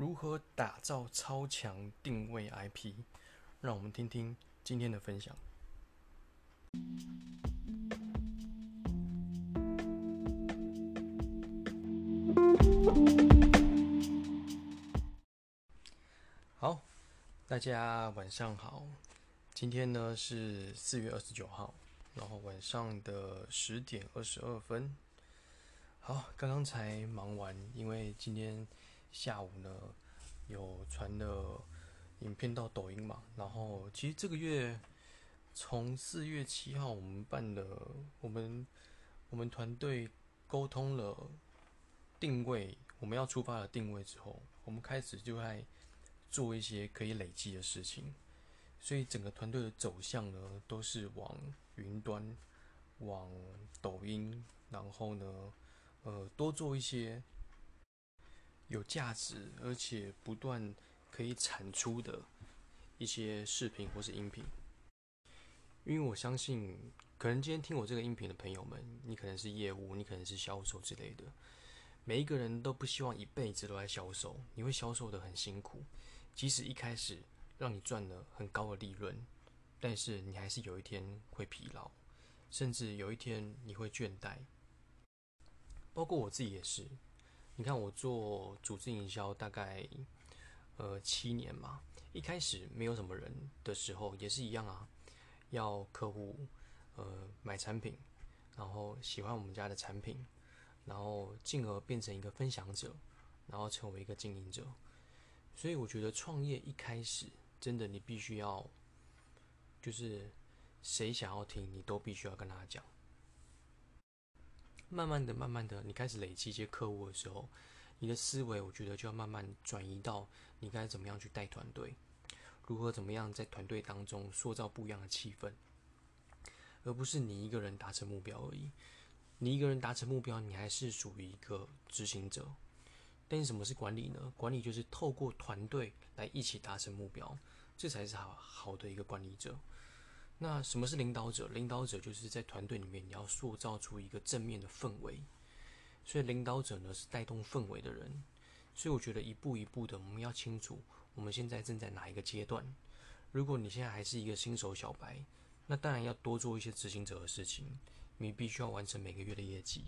如何打造超强定位 IP？让我们听听今天的分享。好，大家晚上好。今天呢是四月二十九号，然后晚上的十点二十二分。好，刚刚才忙完，因为今天下午呢有传了影片到抖音嘛。然后其实这个月从四月七号我们办的，我们我们团队沟通了定位，我们要出发的定位之后，我们开始就在做一些可以累积的事情。所以整个团队的走向呢，都是往云端、往抖音，然后呢。呃，多做一些有价值而且不断可以产出的一些视频或是音频，因为我相信，可能今天听我这个音频的朋友们，你可能是业务，你可能是销售之类的，每一个人都不希望一辈子都在销售，你会销售的很辛苦，即使一开始让你赚了很高的利润，但是你还是有一天会疲劳，甚至有一天你会倦怠。包括我自己也是，你看我做组织营销大概呃七年嘛，一开始没有什么人的时候也是一样啊，要客户呃买产品，然后喜欢我们家的产品，然后进而变成一个分享者，然后成为一个经营者。所以我觉得创业一开始真的你必须要，就是谁想要听你都必须要跟他讲。慢慢的、慢慢的，你开始累积一些客户的时候，你的思维我觉得就要慢慢转移到你该怎么样去带团队，如何怎么样在团队当中塑造不一样的气氛，而不是你一个人达成目标而已。你一个人达成目标，你还是属于一个执行者。但是什么是管理呢？管理就是透过团队来一起达成目标，这才是好好的一个管理者。那什么是领导者？领导者就是在团队里面，你要塑造出一个正面的氛围。所以领导者呢是带动氛围的人。所以我觉得一步一步的，我们要清楚我们现在正在哪一个阶段。如果你现在还是一个新手小白，那当然要多做一些执行者的事情。你必须要完成每个月的业绩。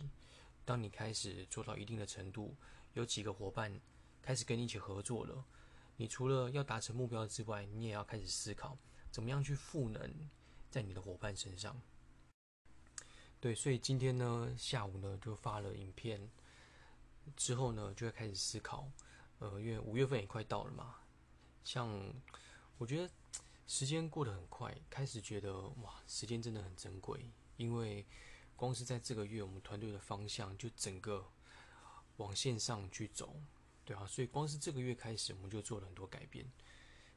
当你开始做到一定的程度，有几个伙伴开始跟你一起合作了，你除了要达成目标之外，你也要开始思考怎么样去赋能。在你的伙伴身上，对，所以今天呢，下午呢就发了影片，之后呢就会开始思考，呃，因为五月份也快到了嘛，像我觉得时间过得很快，开始觉得哇，时间真的很珍贵，因为光是在这个月，我们团队的方向就整个往线上去走，对啊，所以光是这个月开始，我们就做了很多改变，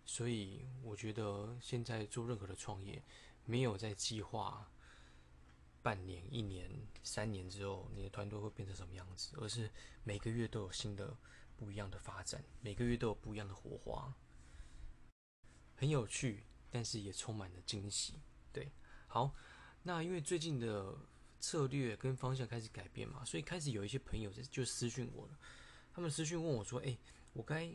所以我觉得现在做任何的创业。没有在计划半年、一年、三年之后你的团队会变成什么样子，而是每个月都有新的不一样的发展，每个月都有不一样的火花，很有趣，但是也充满了惊喜。对，好，那因为最近的策略跟方向开始改变嘛，所以开始有一些朋友就私讯我了，他们私讯问我说：“哎，我该，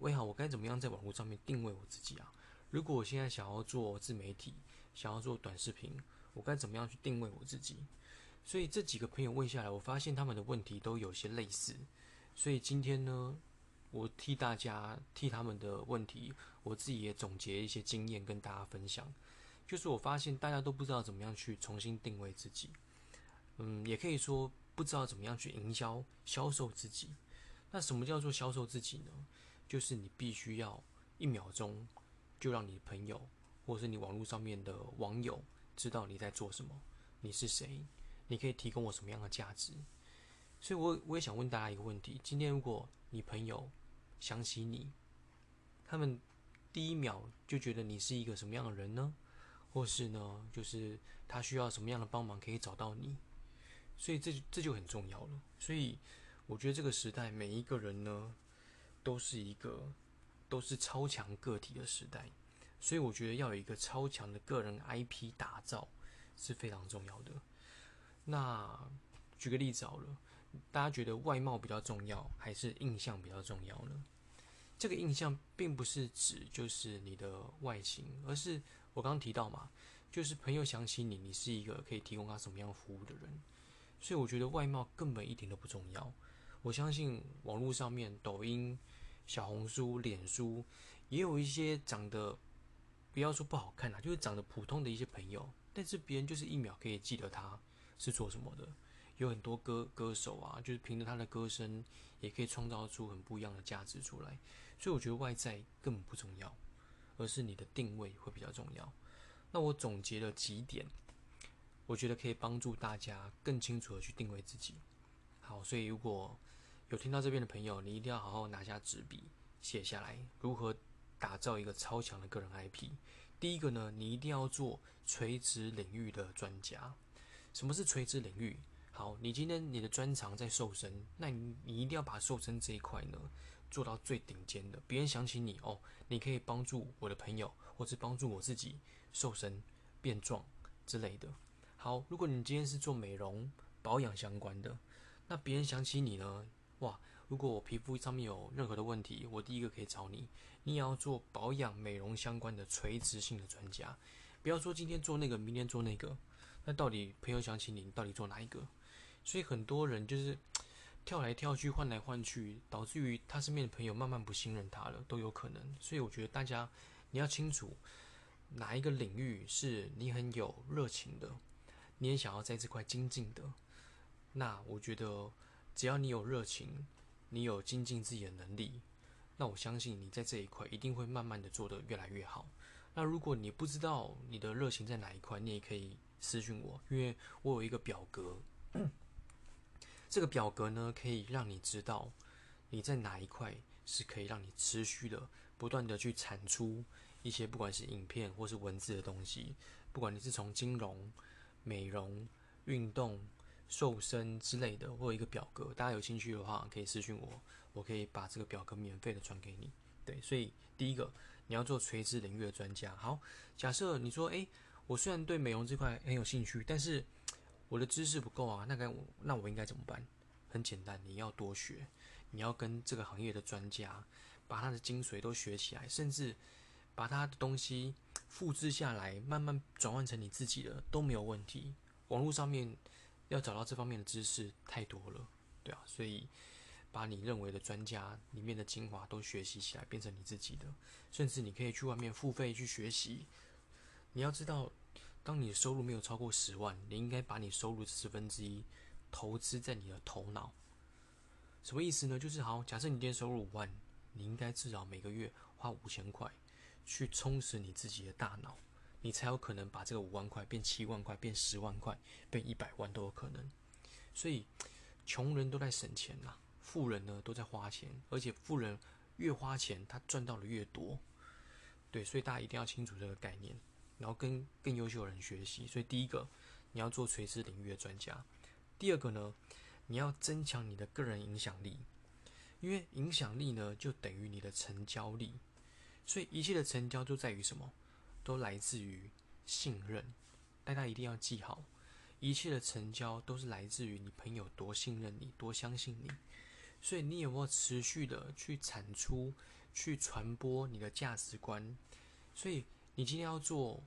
喂好，我该怎么样在网络上面定位我自己啊？如果我现在想要做自媒体。”想要做短视频，我该怎么样去定位我自己？所以这几个朋友问下来，我发现他们的问题都有些类似。所以今天呢，我替大家替他们的问题，我自己也总结一些经验跟大家分享。就是我发现大家都不知道怎么样去重新定位自己，嗯，也可以说不知道怎么样去营销销售自己。那什么叫做销售自己呢？就是你必须要一秒钟就让你的朋友。或是你网络上面的网友知道你在做什么，你是谁，你可以提供我什么样的价值？所以，我我也想问大家一个问题：今天如果你朋友想起你，他们第一秒就觉得你是一个什么样的人呢？或是呢，就是他需要什么样的帮忙可以找到你？所以，这这就很重要了。所以，我觉得这个时代每一个人呢，都是一个都是超强个体的时代。所以我觉得要有一个超强的个人 IP 打造是非常重要的。那举个例子好了，大家觉得外貌比较重要还是印象比较重要呢？这个印象并不是指就是你的外形，而是我刚刚提到嘛，就是朋友想起你，你是一个可以提供他什么样服务的人。所以我觉得外貌根本一点都不重要。我相信网络上面，抖音、小红书、脸书，也有一些长得不要说不好看啦，就是长得普通的一些朋友，但是别人就是一秒可以记得他是做什么的。有很多歌歌手啊，就是凭着他的歌声，也可以创造出很不一样的价值出来。所以我觉得外在根本不重要，而是你的定位会比较重要。那我总结了几点。我觉得可以帮助大家更清楚的去定位自己。好，所以如果有听到这边的朋友，你一定要好好拿下纸笔写下来，如何打造一个超强的个人 IP。第一个呢，你一定要做垂直领域的专家。什么是垂直领域？好，你今天你的专长在瘦身，那你你一定要把瘦身这一块呢做到最顶尖的。别人想起你哦，你可以帮助我的朋友，或是帮助我自己瘦身变壮之类的。好，如果你今天是做美容保养相关的，那别人想起你呢？哇，如果我皮肤上面有任何的问题，我第一个可以找你。你也要做保养美容相关的垂直性的专家，不要说今天做那个，明天做那个。那到底朋友想起你，到底做哪一个？所以很多人就是 跳来跳去，换来换去，导致于他身边的朋友慢慢不信任他了，都有可能。所以我觉得大家你要清楚哪一个领域是你很有热情的。你也想要在这块精进的，那我觉得只要你有热情，你有精进自己的能力，那我相信你在这一块一定会慢慢的做得越来越好。那如果你不知道你的热情在哪一块，你也可以私信我，因为我有一个表格，这个表格呢可以让你知道你在哪一块是可以让你持续的不断的去产出一些不管是影片或是文字的东西，不管你是从金融。美容、运动、瘦身之类的，我有一个表格，大家有兴趣的话可以私信我，我可以把这个表格免费的传给你。对，所以第一个你要做垂直领域的专家。好，假设你说，诶，我虽然对美容这块很有兴趣，但是我的知识不够啊，那该那我应该怎么办？很简单，你要多学，你要跟这个行业的专家把他的精髓都学起来，甚至把他的东西。复制下来，慢慢转换成你自己的都没有问题。网络上面要找到这方面的知识太多了，对啊，所以把你认为的专家里面的精华都学习起来，变成你自己的。甚至你可以去外面付费去学习。你要知道，当你的收入没有超过十万，你应该把你收入十分之一投资在你的头脑。什么意思呢？就是好，假设你今天收入五万，你应该至少每个月花五千块。去充实你自己的大脑，你才有可能把这个五万块变七万块，变十万块，变一百万都有可能。所以，穷人都在省钱呐，富人呢都在花钱，而且富人越花钱，他赚到的越多。对，所以大家一定要清楚这个概念，然后跟更优秀的人学习。所以，第一个你要做垂直领域的专家，第二个呢，你要增强你的个人影响力，因为影响力呢就等于你的成交力。所以一切的成交就在于什么？都来自于信任。大家一定要记好，一切的成交都是来自于你朋友多信任你，多相信你。所以你有没有持续的去产出、去传播你的价值观？所以你今天要做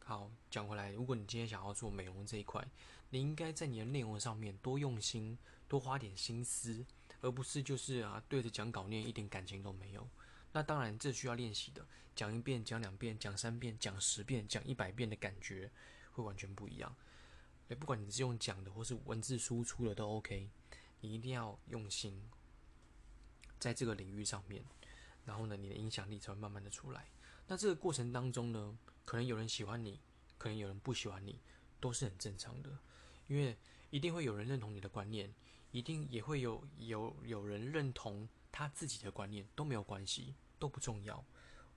好讲回来，如果你今天想要做美容这一块，你应该在你的内容上面多用心、多花点心思，而不是就是啊对着讲稿念，一点感情都没有。那当然，这需要练习的。讲一遍，讲两遍，讲三遍，讲十遍，讲一百遍的感觉会完全不一样。对，不管你是用讲的或是文字输出的都 OK。你一定要用心，在这个领域上面，然后呢，你的影响力才会慢慢的出来。那这个过程当中呢，可能有人喜欢你，可能有人不喜欢你，都是很正常的。因为一定会有人认同你的观念，一定也会有有有人认同。他自己的观念都没有关系，都不重要。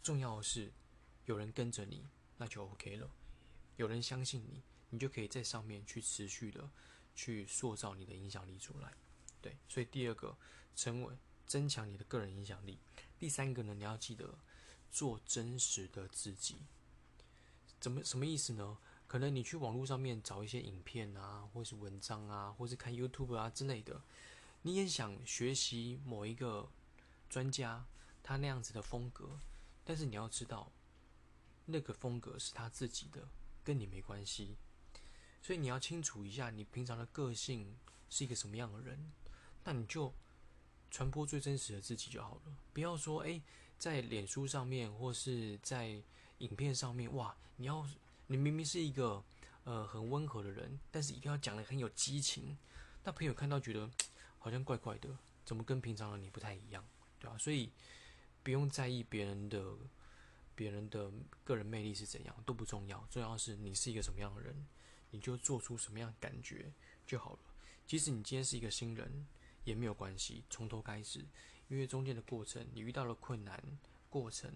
重要的是有人跟着你，那就 OK 了。有人相信你，你就可以在上面去持续的去塑造你的影响力出来。对，所以第二个，成为增强你的个人影响力。第三个呢，你要记得做真实的自己。怎么什么意思呢？可能你去网络上面找一些影片啊，或是文章啊，或是看 YouTube 啊之类的。你也想学习某一个专家，他那样子的风格，但是你要知道，那个风格是他自己的，跟你没关系。所以你要清楚一下，你平常的个性是一个什么样的人，那你就传播最真实的自己就好了。不要说诶，在脸书上面或是在影片上面，哇，你要你明明是一个呃很温和的人，但是一定要讲的很有激情，那朋友看到觉得好像怪怪的，怎么跟平常的你不太一样，对吧？所以不用在意别人的别人的个人魅力是怎样都不重要，重要是你是一个什么样的人。你就做出什么样的感觉就好了。即使你今天是一个新人，也没有关系，从头开始。因为中间的过程，你遇到了困难，过程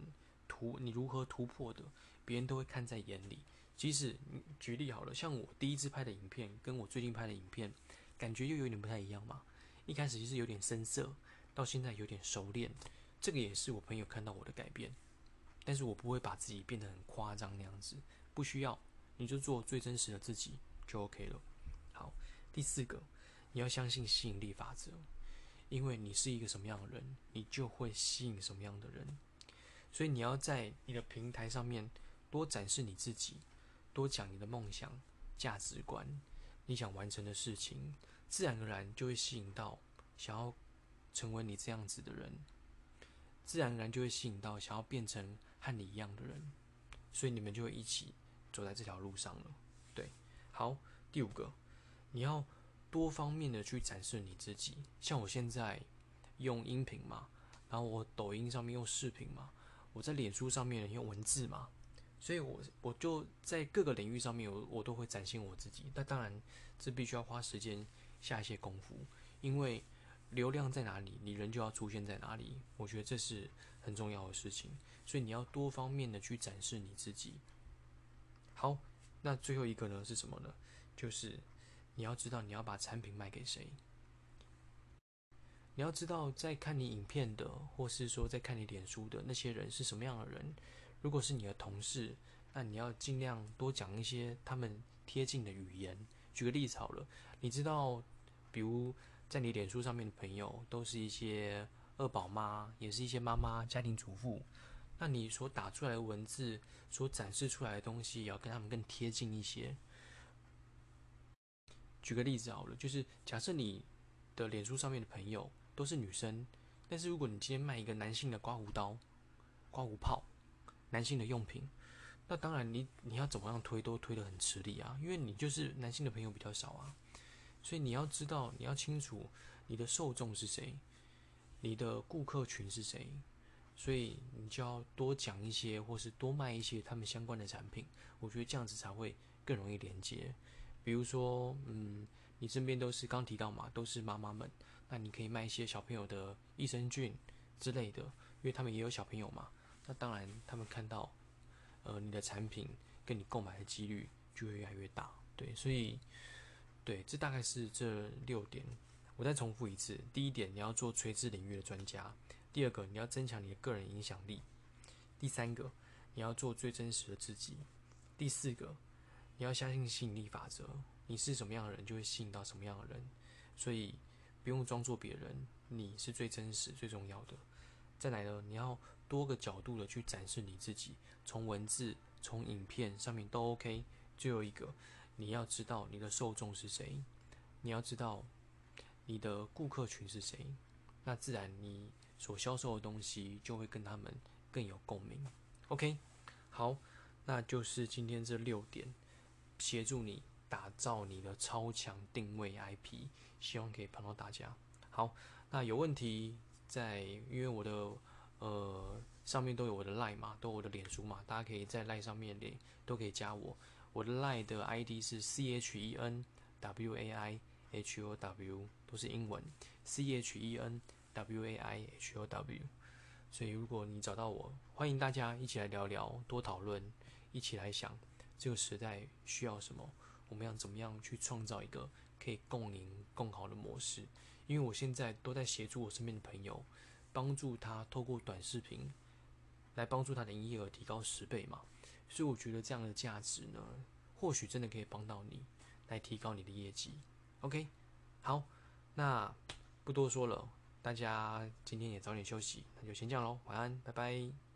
突你如何突破的，别人都会看在眼里。即使你举例好了，像我第一次拍的影片，跟我最近拍的影片，感觉又有点不太一样嘛。一开始就是有点生涩，到现在有点熟练，这个也是我朋友看到我的改变。但是我不会把自己变得很夸张那样子，不需要。你就做最真实的自己就 OK 了。好，第四个，你要相信吸引力法则，因为你是一个什么样的人，你就会吸引什么样的人。所以你要在你的平台上面多展示你自己，多讲你的梦想、价值观、你想完成的事情，自然而然就会吸引到想要成为你这样子的人，自然而然就会吸引到想要变成和你一样的人，所以你们就会一起。走在这条路上了，对，好，第五个，你要多方面的去展示你自己。像我现在用音频嘛，然后我抖音上面用视频嘛，我在脸书上面用文字嘛，所以我我就在各个领域上面，我我都会展现我自己。那当然，这必须要花时间下一些功夫，因为流量在哪里，你人就要出现在哪里。我觉得这是很重要的事情，所以你要多方面的去展示你自己。好，那最后一个呢是什么呢？就是你要知道你要把产品卖给谁。你要知道在看你影片的，或是说在看你脸书的那些人是什么样的人。如果是你的同事，那你要尽量多讲一些他们贴近的语言。举个例子好了，你知道，比如在你脸书上面的朋友，都是一些二宝妈，也是一些妈妈、家庭主妇。那你所打出来的文字，所展示出来的东西，也要跟他们更贴近一些。举个例子好了，就是假设你的脸书上面的朋友都是女生，但是如果你今天卖一个男性的刮胡刀、刮胡泡、男性的用品，那当然你你要怎么样推都推得很吃力啊，因为你就是男性的朋友比较少啊，所以你要知道，你要清楚你的受众是谁，你的顾客群是谁。所以你就要多讲一些，或是多卖一些他们相关的产品，我觉得这样子才会更容易连接。比如说，嗯，你身边都是刚提到嘛，都是妈妈们，那你可以卖一些小朋友的益生菌之类的，因为他们也有小朋友嘛。那当然，他们看到呃你的产品跟你购买的几率就会越来越大。对，所以对，这大概是这六点。我再重复一次：第一点，你要做垂直领域的专家。第二个，你要增强你的个人影响力；第三个，你要做最真实的自己；第四个，你要相信吸引力法则，你是什么样的人，就会吸引到什么样的人。所以不用装作别人，你是最真实、最重要的。再来呢，你要多个角度的去展示你自己，从文字、从影片上面都 OK。最后一个，你要知道你的受众是谁，你要知道你的顾客群是谁，那自然你。所销售的东西就会跟他们更有共鸣。OK，好，那就是今天这六点，协助你打造你的超强定位 IP，希望可以帮到大家。好，那有问题在，因为我的呃上面都有我的 lie 嘛，都有我的脸书嘛，大家可以在 lie 上面连都可以加我。我的 line 的 ID 是 C H E N W A I H O W，都是英文 C H E N。W A I H O W，所以如果你找到我，欢迎大家一起来聊聊，多讨论，一起来想这个时代需要什么，我们要怎么样去创造一个可以共赢更好的模式。因为我现在都在协助我身边的朋友，帮助他透过短视频来帮助他的营业额提高十倍嘛，所以我觉得这样的价值呢，或许真的可以帮到你来提高你的业绩。OK，好，那不多说了。大家今天也早点休息，那就先这样喽，晚安，拜拜。